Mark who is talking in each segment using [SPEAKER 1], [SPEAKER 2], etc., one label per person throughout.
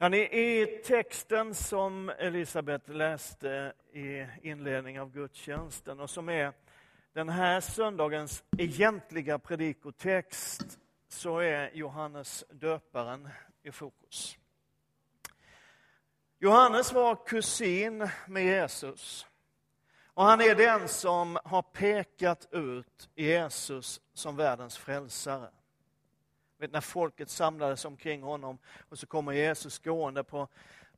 [SPEAKER 1] Hörrni, I texten som Elisabet läste i inledningen av gudstjänsten och som är den här söndagens egentliga predikotext så är Johannes döparen i fokus. Johannes var kusin med Jesus och han är den som har pekat ut Jesus som världens frälsare. Vet, när folket samlades omkring honom och så kommer Jesus gående på,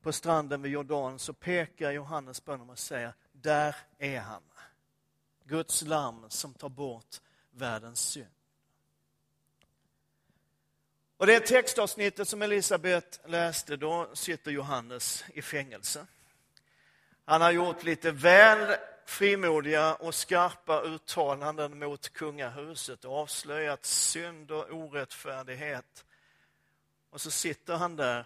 [SPEAKER 1] på stranden vid Jordan så pekar Johannes på honom och säger, där är han. Guds lamm som tar bort världens synd. Och det textavsnittet som Elisabet läste, då sitter Johannes i fängelse. Han har gjort lite väl frimodiga och skarpa uttalanden mot kungahuset och avslöjat synd och orättfärdighet. Och så sitter han där.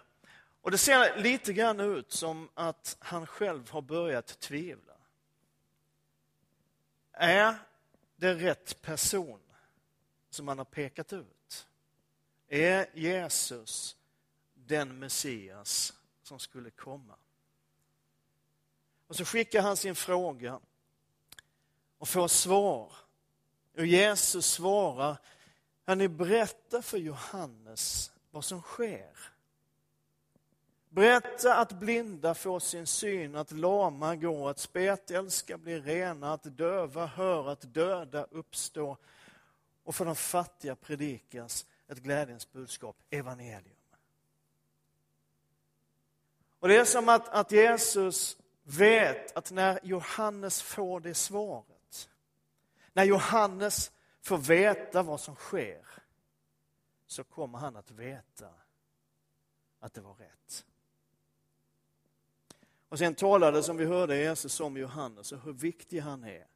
[SPEAKER 1] Och det ser lite grann ut som att han själv har börjat tvivla. Är det rätt person som han har pekat ut? Är Jesus den Messias som skulle komma? Och så skickar han sin fråga och får svar. Och Jesus svarar, han ni berätta för Johannes vad som sker? Berätta att blinda får sin syn, att lama går, att spetälska blir rena, att döva hör, att döda uppstå och för de fattiga predikas ett glädjens budskap, evangelium. Och Det är som att, att Jesus vet att när Johannes får det svaret när Johannes får veta vad som sker så kommer han att veta att det var rätt. Och sen talade, som vi hörde Jesus om Johannes och hur viktig han är.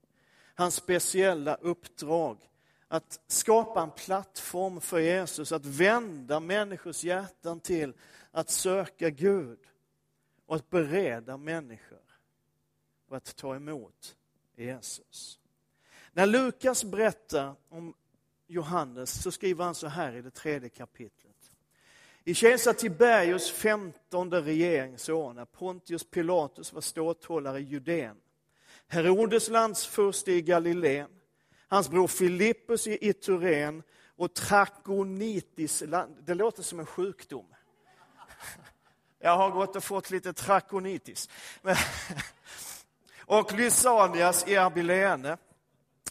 [SPEAKER 1] Hans speciella uppdrag att skapa en plattform för Jesus, att vända människors hjärtan till att söka Gud och att bereda människor och att ta emot Jesus. När Lukas berättar om Johannes så skriver han så här i det tredje kapitlet. I kejsar Tiberius femtonde regeringsår när Pontius Pilatus var ståthållare i Judeen, Herodes landsfurste i Galileen, hans bror Filippus i Iturén och Trakonitis, det låter som en sjukdom. Jag har gått och fått lite trakonitis. Och Lysanias i Abilene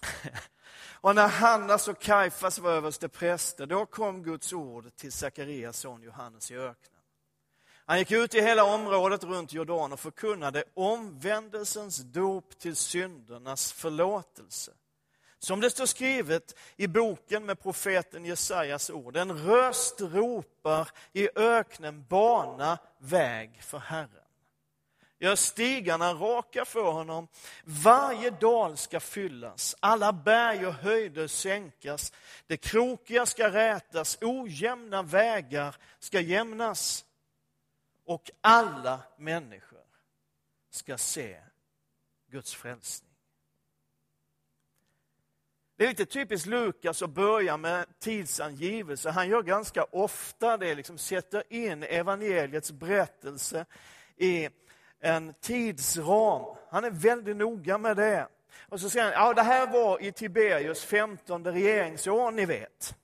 [SPEAKER 1] och när Hannas och Kajfas var överste präster, då kom Guds ord till Sakarias son Johannes i öknen. Han gick ut i hela området runt Jordan och förkunnade omvändelsens dop till syndernas förlåtelse. Som det står skrivet i boken med profeten Jesajas ord. En röst ropar i öknen, bana väg för Herren. Gör stigarna raka för honom. Varje dal ska fyllas, alla berg och höjder sänkas. Det krokiga ska rätas, ojämna vägar ska jämnas. Och alla människor ska se Guds frälsning. Det är lite typiskt Lukas att börja med tidsangivelse. Han gör ganska ofta det, liksom sätter in evangeliets berättelse i en tidsram. Han är väldigt noga med det. Och så säger han, ja det här var i Tiberius 15 regeringsår, ni vet.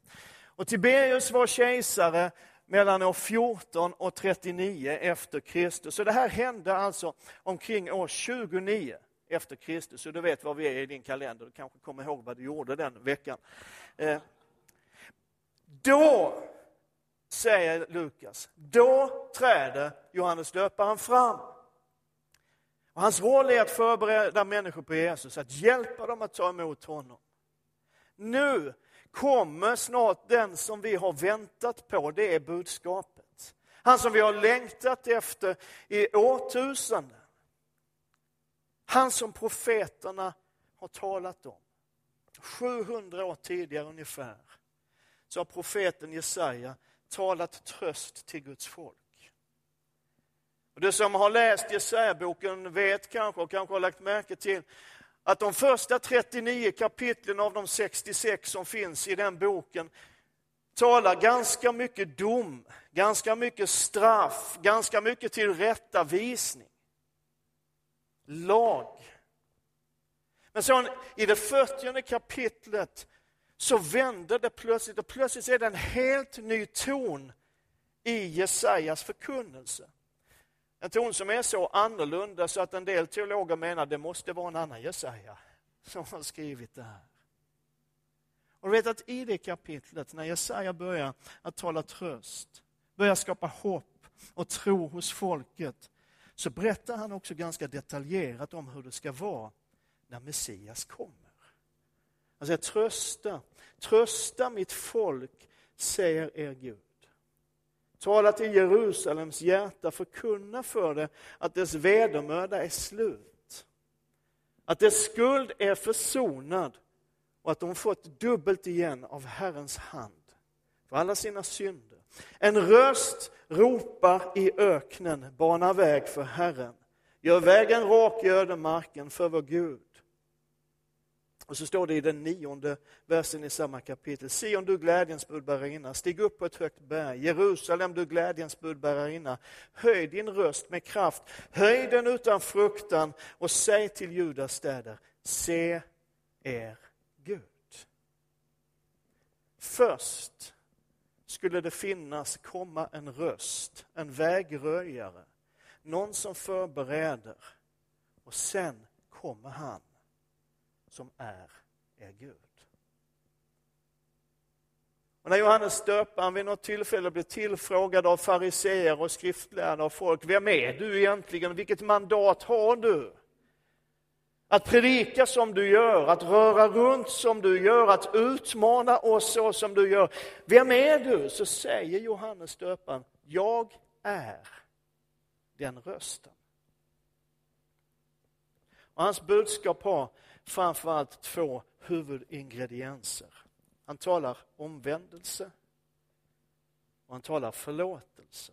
[SPEAKER 1] Och Tiberius var kejsare mellan år 14 och 39 efter Kristus. Så det här hände alltså omkring år 29 efter Kristus. Så du vet var vi är i din kalender, du kanske kommer ihåg vad du gjorde den veckan. Eh, då, säger Lukas, då träder Johannes döparen fram. Och hans roll är att förbereda människor på Jesus, att hjälpa dem att ta emot honom. Nu kommer snart den som vi har väntat på, det är budskapet. Han som vi har längtat efter i årtusenden. Han som profeterna har talat om. 700 år tidigare ungefär så har profeten Jesaja talat tröst till Guds folk. Och du som har läst Jesaja-boken vet kanske, och kanske har lagt märke till, att de första 39 kapitlen av de 66 som finns i den boken talar ganska mycket dom, ganska mycket straff, ganska mycket tillrättavisning. Lag. Men så i det 40 kapitlet så vänder det plötsligt och plötsligt är det en helt ny ton i Jesajas förkunnelse. En ton som är så annorlunda så att en del teologer menar att det måste vara en annan Jesaja som har skrivit det här. Och du vet att i det kapitlet, när Jesaja börjar att tala tröst, börjar skapa hopp och tro hos folket, så berättar han också ganska detaljerat om hur det ska vara när Messias kommer. Alltså, han säger trösta, trösta mitt folk, säger er Gud. Tala till Jerusalems hjärta, förkunna för det att dess vedermöda är slut. Att dess skuld är försonad och att de fått dubbelt igen av Herrens hand för alla sina synder. En röst ropar i öknen, bana väg för Herren. Gör vägen rak i ödemarken för vår Gud. Och så står det i den nionde versen i samma kapitel. Sion, du glädjens budbärarinna, stig upp på ett högt berg. Jerusalem, du glädjens budbärarinna, höj din röst med kraft, höj den utan fruktan och säg till Judas städer, se er Gud. Först skulle det finnas, komma en röst, en vägröjare, någon som förbereder och sen kommer han som är er Gud. Och när Johannes döparen vid något tillfälle blev tillfrågad av fariseer och skriftlärda och folk, vem är du egentligen? Vilket mandat har du? Att predika som du gör, att röra runt som du gör, att utmana oss så som du gör. Vem är du? Så säger Johannes döparen, jag är den rösten. Och hans budskap har framförallt två huvudingredienser. Han talar omvändelse och han talar förlåtelse.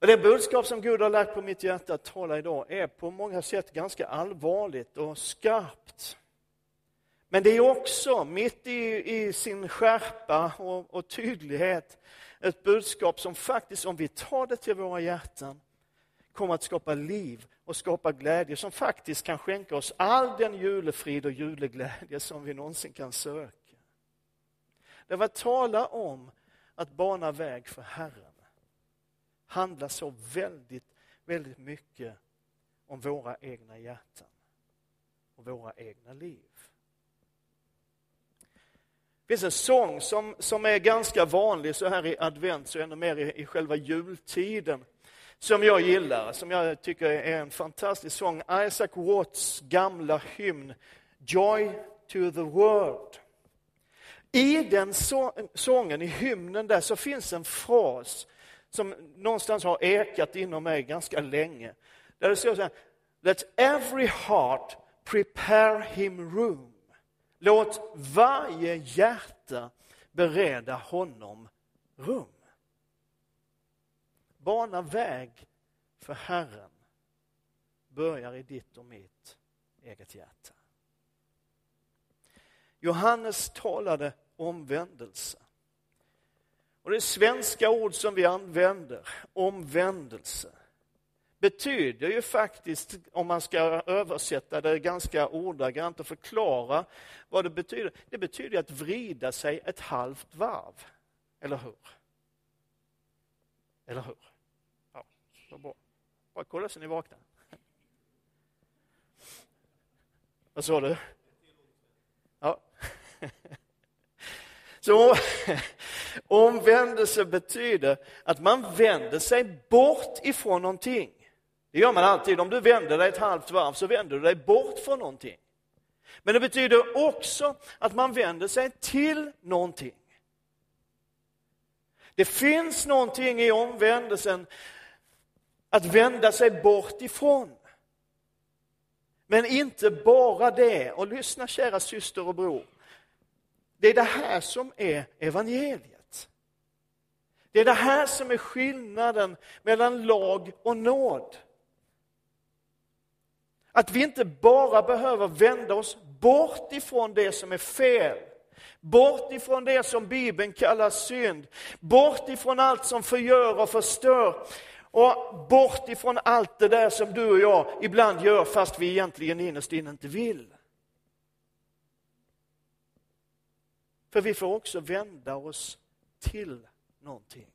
[SPEAKER 1] Och det budskap som Gud har lagt på mitt hjärta att tala idag är på många sätt ganska allvarligt och skarpt. Men det är också, mitt i, i sin skärpa och, och tydlighet, ett budskap som faktiskt, om vi tar det till våra hjärtan, kommer att skapa liv och skapa glädje som faktiskt kan skänka oss all den julefrid och juleglädje som vi någonsin kan söka. Det var tala om att bana väg för Herren handlar så väldigt, väldigt mycket om våra egna hjärtan och våra egna liv. Det finns en sång som, som är ganska vanlig så här i advent, så ännu mer i, i själva jultiden som jag gillar, som jag tycker är en fantastisk sång. Isaac Watts gamla hymn Joy to the world. I den sången, i hymnen där, så finns en fras som någonstans har ekat inom mig ganska länge. Där det står så här, Let every heart prepare him room. Låt varje hjärta bereda honom rum bana väg för Herren börjar i ditt och mitt eget hjärta. Johannes talade omvändelse. Och det svenska ord som vi använder, omvändelse, betyder ju faktiskt, om man ska översätta det ganska ordagrant och förklara vad det betyder, det betyder att vrida sig ett halvt varv. Eller hur? Eller hur? Vad bra. Bara kolla så ni vaknar. Vad sa du? Ja. Så omvändelse betyder att man vänder sig bort ifrån någonting. Det gör man alltid. Om du vänder dig ett halvt varv så vänder du dig bort från någonting. Men det betyder också att man vänder sig till någonting. Det finns någonting i omvändelsen att vända sig bort ifrån. Men inte bara det. Och lyssna kära syster och bror. Det är det här som är evangeliet. Det är det här som är skillnaden mellan lag och nåd. Att vi inte bara behöver vända oss bort ifrån det som är fel Bort ifrån det som Bibeln kallar synd. Bort ifrån allt som förgör och förstör. Och bort ifrån allt det där som du och jag ibland gör fast vi egentligen innerst inne inte vill. För vi får också vända oss till någonting.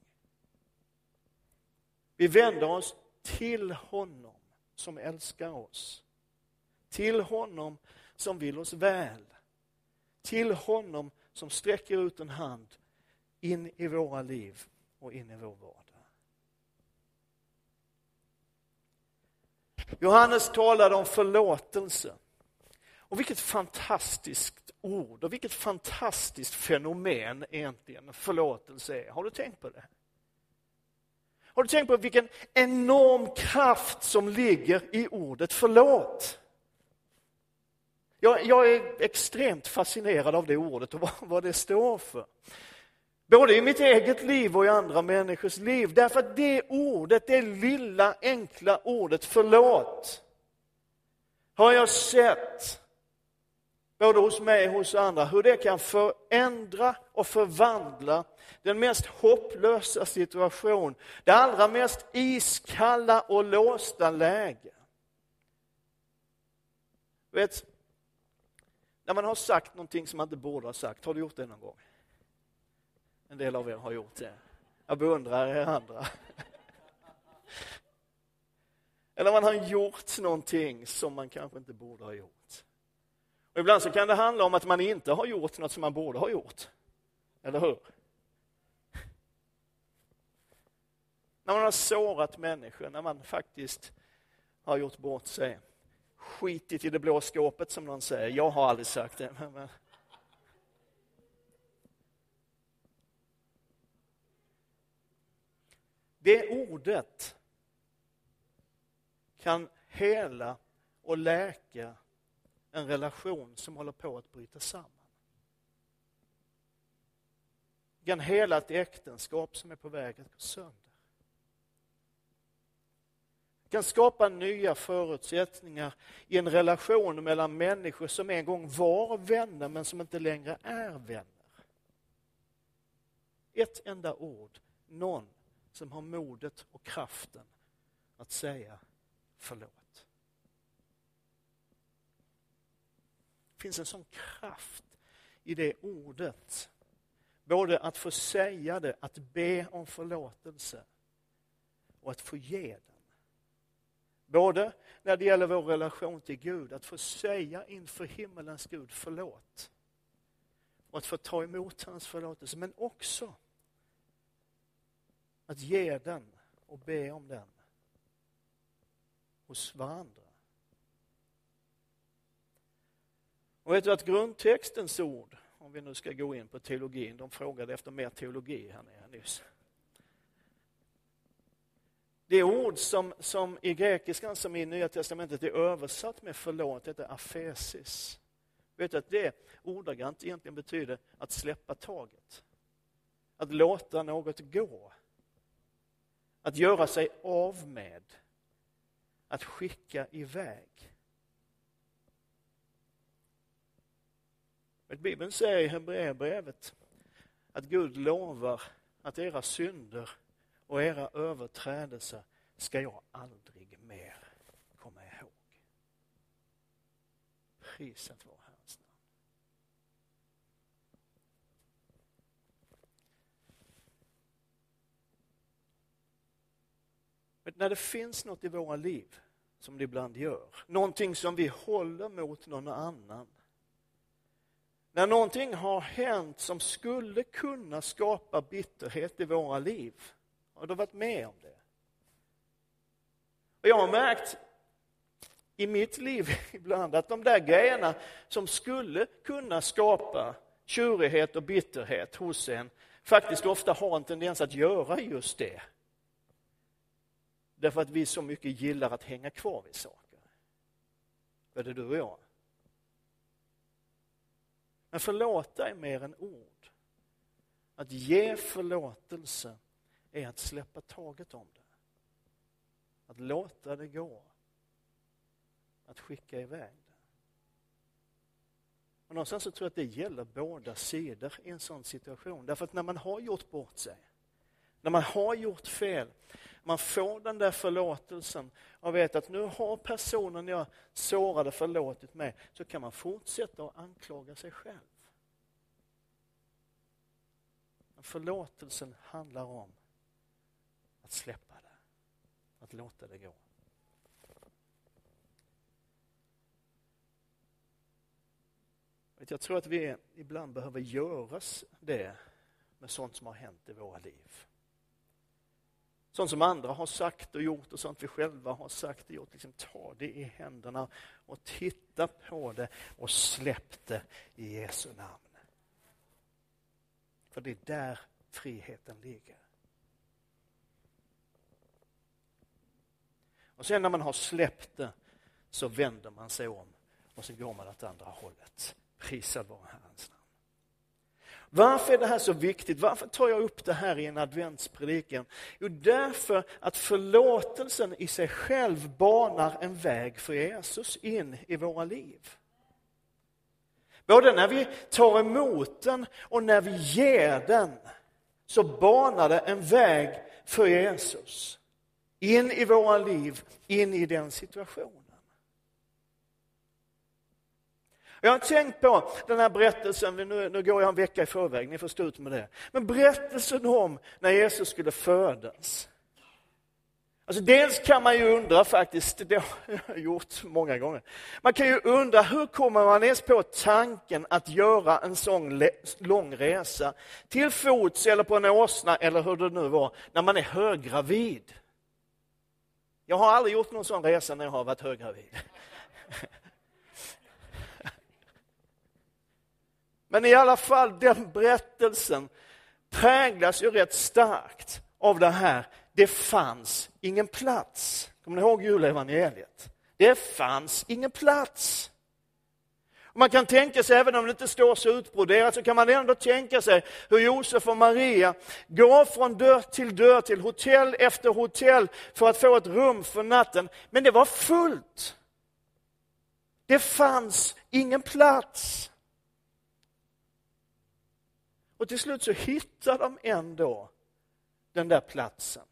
[SPEAKER 1] Vi vänder oss till honom som älskar oss. Till honom som vill oss väl. Till honom som sträcker ut en hand in i våra liv och in i vår vardag. Johannes talade om förlåtelse. Och vilket fantastiskt ord och vilket fantastiskt fenomen egentligen förlåtelse är. Har du tänkt på det? Har du tänkt på vilken enorm kraft som ligger i ordet förlåt? Jag, jag är extremt fascinerad av det ordet och vad, vad det står för. Både i mitt eget liv och i andra människors liv. Därför att det ordet, det lilla enkla ordet förlåt, har jag sett både hos mig och hos andra, hur det kan förändra och förvandla den mest hopplösa situation, det allra mest iskalla och låsta läge. Vet, när man har sagt någonting som man inte borde ha sagt, har du gjort det någon gång? En del av er har gjort det. Jag beundrar er andra. Eller man har gjort någonting som man kanske inte borde ha gjort. Och ibland så kan det handla om att man inte har gjort något som man borde ha gjort. Eller hur? När man har sårat människor, när man faktiskt har gjort bort sig. Skitit i det blå skåpet som någon säger. Jag har aldrig sagt det. Men... Det ordet kan hela och läka en relation som håller på att bryta samman. Det kan hela ett äktenskap som är på väg att gå sönder. Det kan skapa nya förutsättningar i en relation mellan människor som en gång var vänner men som inte längre är vänner. Ett enda ord, någon som har modet och kraften att säga förlåt. Det finns en sån kraft i det ordet. Både att få säga det, att be om förlåtelse och att få ge den. Både när det gäller vår relation till Gud, att få säga inför himmelens Gud förlåt. Och att få ta emot hans förlåtelse, men också att ge den och be om den hos varandra. Och vet du att grundtextens ord, om vi nu ska gå in på teologin, de frågade efter mer teologi här nere nyss. Det ord som, som i grekiskan som i Nya Testamentet är översatt med förlåt heter afesis. Vet du att det ordagrant egentligen betyder att släppa taget. Att låta något gå. Att göra sig av med. Att skicka iväg. Bibeln säger i Hebreerbrevet att Gud lovar att era synder och era överträdelser ska jag aldrig mer komma ihåg. Priset var Herrens namn. När det finns något i våra liv, som det ibland gör, någonting som vi håller mot någon annan, när någonting har hänt som skulle kunna skapa bitterhet i våra liv, har du varit med om det? Och jag har märkt i mitt liv ibland att de där grejerna som skulle kunna skapa tjurighet och bitterhet hos en faktiskt ofta har en tendens att göra just det. Därför att vi så mycket gillar att hänga kvar vid saker. Är det du och jag? Men förlåta är mer än ord. Att ge förlåtelse är att släppa taget om det. Att låta det gå. Att skicka iväg det. Och någonstans så tror jag att det gäller båda sidor i en sån situation. Därför att när man har gjort bort sig, när man har gjort fel, man får den där förlåtelsen och vet att nu har personen jag sårade förlåtit mig, så kan man fortsätta att anklaga sig själv. Förlåtelsen handlar om att släppa det, att låta det gå. Jag tror att vi ibland behöver göras det med sånt som har hänt i våra liv. Sånt som andra har sagt och gjort och sånt vi själva har sagt och gjort. Liksom ta det i händerna och titta på det och släpp det i Jesu namn. För det är där friheten ligger. Och sen när man har släppt det så vänder man sig om och så går man åt andra hållet. Prisad vare Herrens namn. Varför är det här så viktigt? Varför tar jag upp det här i en adventspredikan? Jo, därför att förlåtelsen i sig själv banar en väg för Jesus in i våra liv. Både när vi tar emot den och när vi ger den så banar det en väg för Jesus in i våra liv, in i den situationen. Jag har tänkt på den här berättelsen, nu, nu går jag en vecka i förväg, ni får stå ut med det. Men berättelsen om när Jesus skulle födas. Alltså dels kan man ju undra faktiskt, det har jag gjort många gånger. Man kan ju undra hur kommer man ens på tanken att göra en sån lång resa till fots eller på en åsna eller hur det nu var, när man är höggravid. Jag har aldrig gjort någon sån resa när jag har varit höggravid. Men i alla fall, den berättelsen präglas ju rätt starkt av det här. Det fanns ingen plats. Kommer ni ihåg julevangeliet? Det fanns ingen plats. Och man kan tänka sig, även om det inte står så utbroderat, så kan man ändå tänka sig hur Josef och Maria går från dörr till dörr, till hotell efter hotell för att få ett rum för natten. Men det var fullt. Det fanns ingen plats. Och till slut så hittar de ändå den där platsen.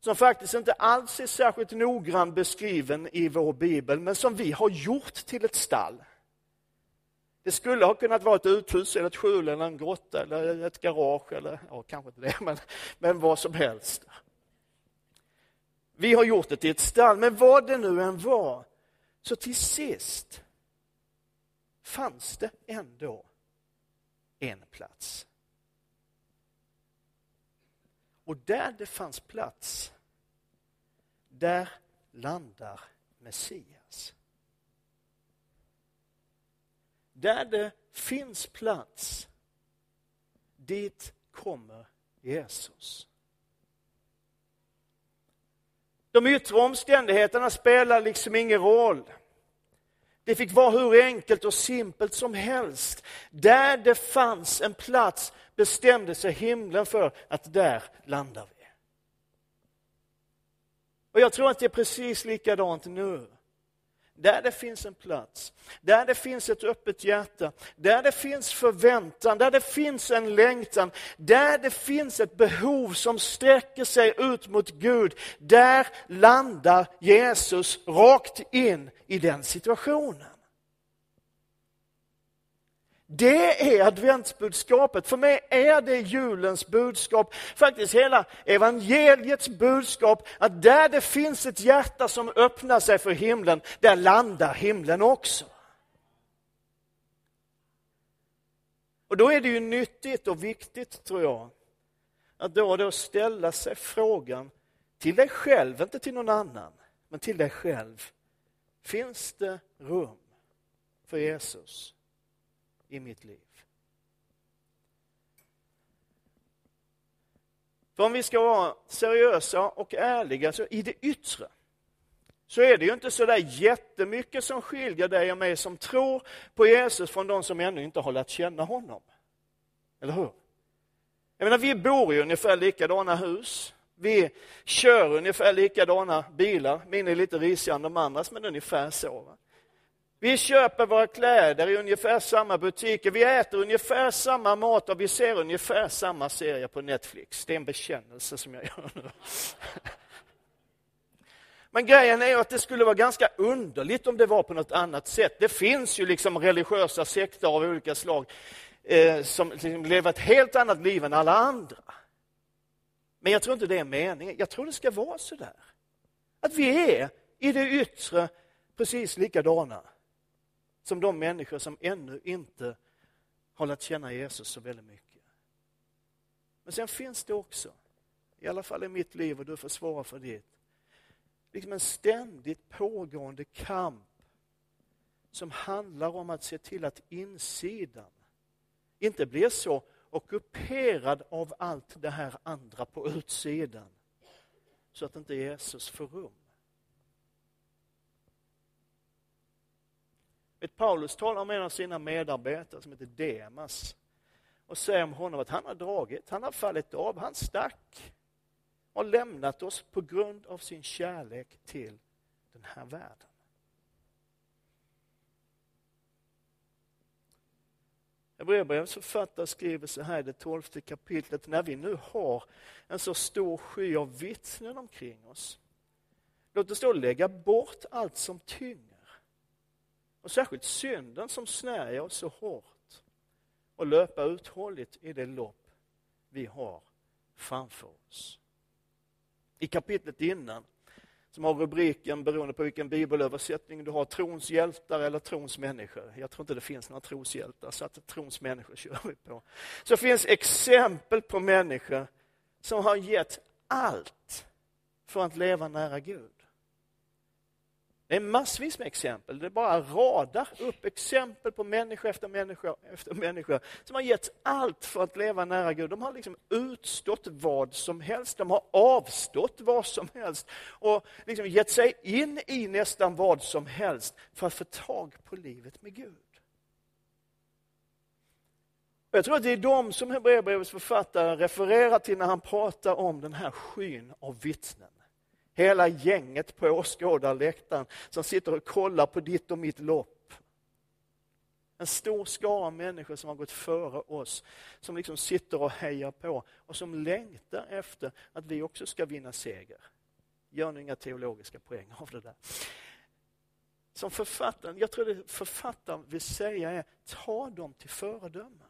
[SPEAKER 1] Som faktiskt inte alls är särskilt noggrann beskriven i vår bibel, men som vi har gjort till ett stall. Det skulle ha kunnat vara ett uthus, eller ett skjul, eller en grotta, eller ett garage, eller ja, kanske inte det, men, men vad som helst. Vi har gjort det till ett stall, men vad det nu än var, så till sist fanns det ändå en plats. Och där det fanns plats, där landar Messias. Där det finns plats, dit kommer Jesus. De yttre omständigheterna spelar liksom ingen roll. Det fick vara hur enkelt och simpelt som helst. Där det fanns en plats bestämde sig himlen för att där landar vi. Och jag tror att det är precis likadant nu. Där det finns en plats, där det finns ett öppet hjärta, där det finns förväntan, där det finns en längtan, där det finns ett behov som sträcker sig ut mot Gud, där landar Jesus rakt in i den situationen. Det är adventsbudskapet. För mig är det julens budskap, faktiskt hela evangeliets budskap, att där det finns ett hjärta som öppnar sig för himlen, där landar himlen också. Och då är det ju nyttigt och viktigt, tror jag, att då och då ställa sig frågan till dig själv, inte till någon annan, men till dig själv. Finns det rum för Jesus? I mitt liv. För om vi ska vara seriösa och ärliga, så i det yttre så är det ju inte så där jättemycket som skiljer dig och mig som tror på Jesus från de som ännu inte har lärt känna honom. Eller hur? Jag menar, vi bor i ungefär likadana hus. Vi kör ungefär likadana bilar. Min är lite risigare än de andras, men ungefär så. Va? Vi köper våra kläder i ungefär samma butiker, vi äter ungefär samma mat och vi ser ungefär samma serier på Netflix. Det är en bekännelse som jag gör nu. Men grejen är att det skulle vara ganska underligt om det var på något annat sätt. Det finns ju liksom religiösa sekter av olika slag eh, som liksom lever ett helt annat liv än alla andra. Men jag tror inte det är meningen. Jag tror det ska vara så där. Att vi är i det yttre precis likadana som de människor som ännu inte har lärt känna Jesus så väldigt mycket. Men sen finns det också, i alla fall i mitt liv och du får svara för ditt, liksom en ständigt pågående kamp som handlar om att se till att insidan inte blir så ockuperad av allt det här andra på utsidan så att inte Jesus får rum. Paulus talar om en av sina medarbetare som heter Demas och säger om honom att han har dragit, han har fallit av, han stack och lämnat oss på grund av sin kärlek till den här världen. Hebreerbrevets författare skriver så här i det tolfte kapitlet, när vi nu har en så stor sky av vittnen omkring oss, låt oss då lägga bort allt som tynger och särskilt synden som snärjer oss så hårt och löpa uthålligt i det lopp vi har framför oss. I kapitlet innan, som har rubriken beroende på vilken bibelöversättning du har, trons hjältar eller trons människor. Jag tror inte det finns några troshjältar, så att trons människor kör vi på. Så finns exempel på människor som har gett allt för att leva nära Gud. Det är massvis med exempel. Det bara radar upp exempel på människa efter människa efter människa som har gett allt för att leva nära Gud. De har liksom utstått vad som helst. De har avstått vad som helst och liksom gett sig in i nästan vad som helst för att få tag på livet med Gud. Jag tror att det är de som Hebreerbrevets författare refererar till när han pratar om den här skyn av vittnen. Hela gänget på åskådarläktaren som sitter och kollar på ditt och mitt lopp. En stor skara människor som har gått före oss, som liksom sitter och hejar på och som längtar efter att vi också ska vinna seger. Gör nu inga teologiska poäng av det där. Som författaren, jag tror det författaren vill säga är, ta dem till föredöme.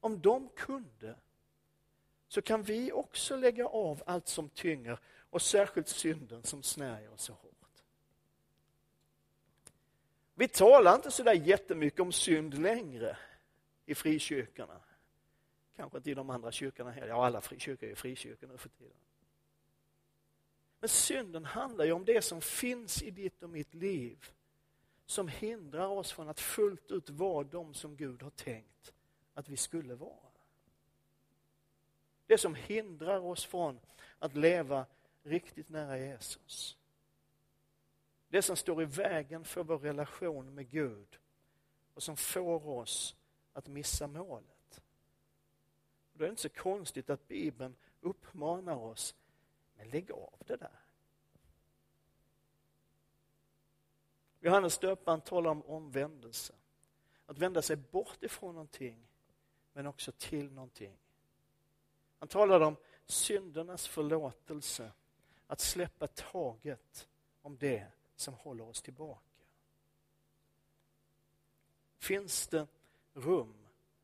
[SPEAKER 1] Om de kunde, så kan vi också lägga av allt som tynger och särskilt synden som snärjer oss så hårt. Vi talar inte så där jättemycket om synd längre i frikyrkorna. Kanske inte i de andra kyrkorna heller. Ja, alla frikyrkor är frikyrkor nu för tiden. Men synden handlar ju om det som finns i ditt och mitt liv som hindrar oss från att fullt ut vara de som Gud har tänkt att vi skulle vara. Det som hindrar oss från att leva riktigt nära Jesus. Det som står i vägen för vår relation med Gud och som får oss att missa målet. Då är det inte så konstigt att Bibeln uppmanar oss, men lägg av det där. Johannes döparen talar om omvändelse. Att vända sig bort ifrån någonting, men också till någonting. Han talade om syndernas förlåtelse att släppa taget om det som håller oss tillbaka. Finns det rum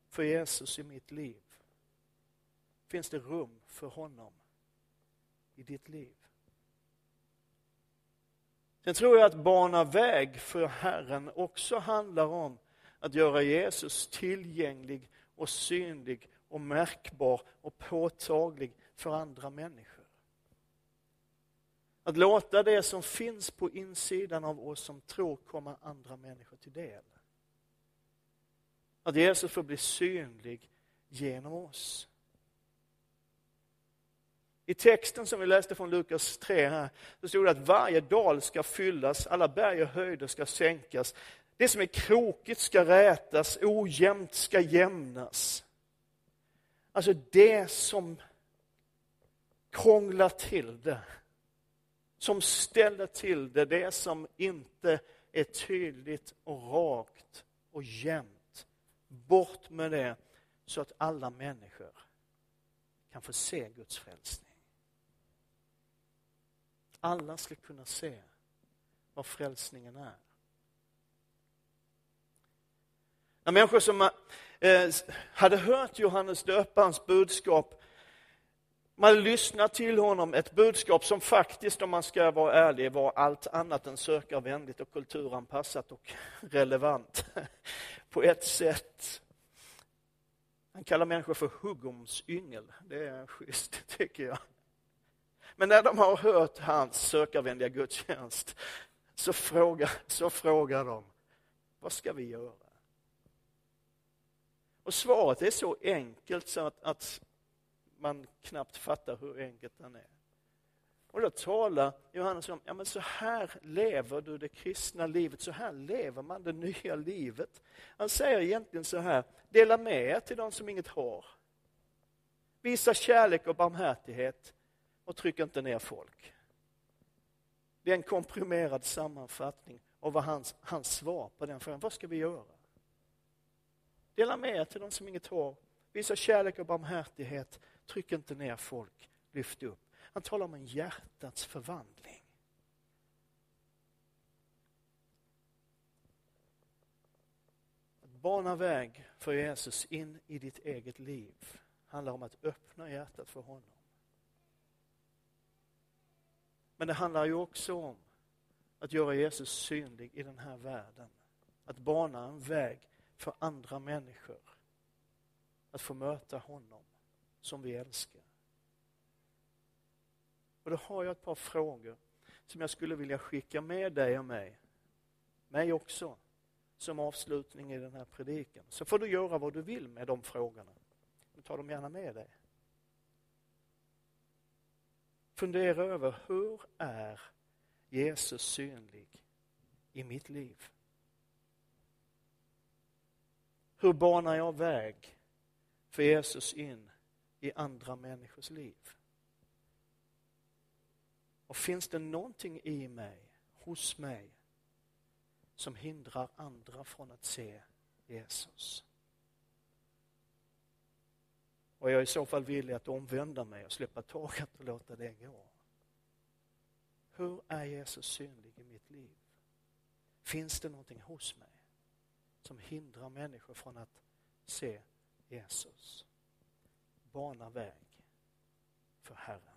[SPEAKER 1] för Jesus i mitt liv? Finns det rum för honom i ditt liv? Sen tror jag att bana väg för Herren också handlar om att göra Jesus tillgänglig och synlig och märkbar och påtaglig för andra människor. Att låta det som finns på insidan av oss som tror komma andra människor till del. Att Jesus får bli synlig genom oss. I texten som vi läste från Lukas 3 här, så stod det att varje dal ska fyllas, alla berg och höjder ska sänkas. Det som är krokigt ska rätas, ojämnt ska jämnas. Alltså det som krånglar till det, som ställer till det, det som inte är tydligt och rakt och jämnt. Bort med det så att alla människor kan få se Guds frälsning. Alla ska kunna se vad frälsningen är. När människor som Eh, hade hört Johannes döparens budskap, man hade lyssnat till honom, ett budskap som faktiskt, om man ska vara ärlig, var allt annat än sökarvänligt och kulturanpassat och relevant på ett sätt. Han kallar människor för huggormsyngel. Det är schysst, tycker jag. Men när de har hört hans sökarvänliga gudstjänst så frågar, så frågar de, vad ska vi göra? Och svaret är så enkelt så att, att man knappt fattar hur enkelt den är. Och då talar Johannes om, ja men så här lever du det kristna livet, så här lever man det nya livet. Han säger egentligen så här, dela med er till de som inget har. Visa kärlek och barmhärtighet och tryck inte ner folk. Det är en komprimerad sammanfattning av vad hans, hans svar på den frågan, vad ska vi göra? Dela med er till de som inget har. Visa kärlek och barmhärtighet. Tryck inte ner folk. Lyft upp. Han talar om en hjärtats förvandling. Att bana väg för Jesus in i ditt eget liv handlar om att öppna hjärtat för honom. Men det handlar ju också om att göra Jesus synlig i den här världen. Att bana en väg för andra människor att få möta honom som vi älskar. Och då har jag ett par frågor som jag skulle vilja skicka med dig och mig, mig också, som avslutning i den här predikan. Så får du göra vad du vill med de frågorna. Men ta dem gärna med dig. Fundera över hur är Jesus synlig i mitt liv? Hur banar jag väg för Jesus in i andra människors liv? Och finns det någonting i mig, hos mig, som hindrar andra från att se Jesus? Och jag är i så fall villig att omvända mig och släppa taget och låta det gå. Hur är Jesus synlig i mitt liv? Finns det någonting hos mig som hindrar människor från att se Jesus? Bana väg för Herren.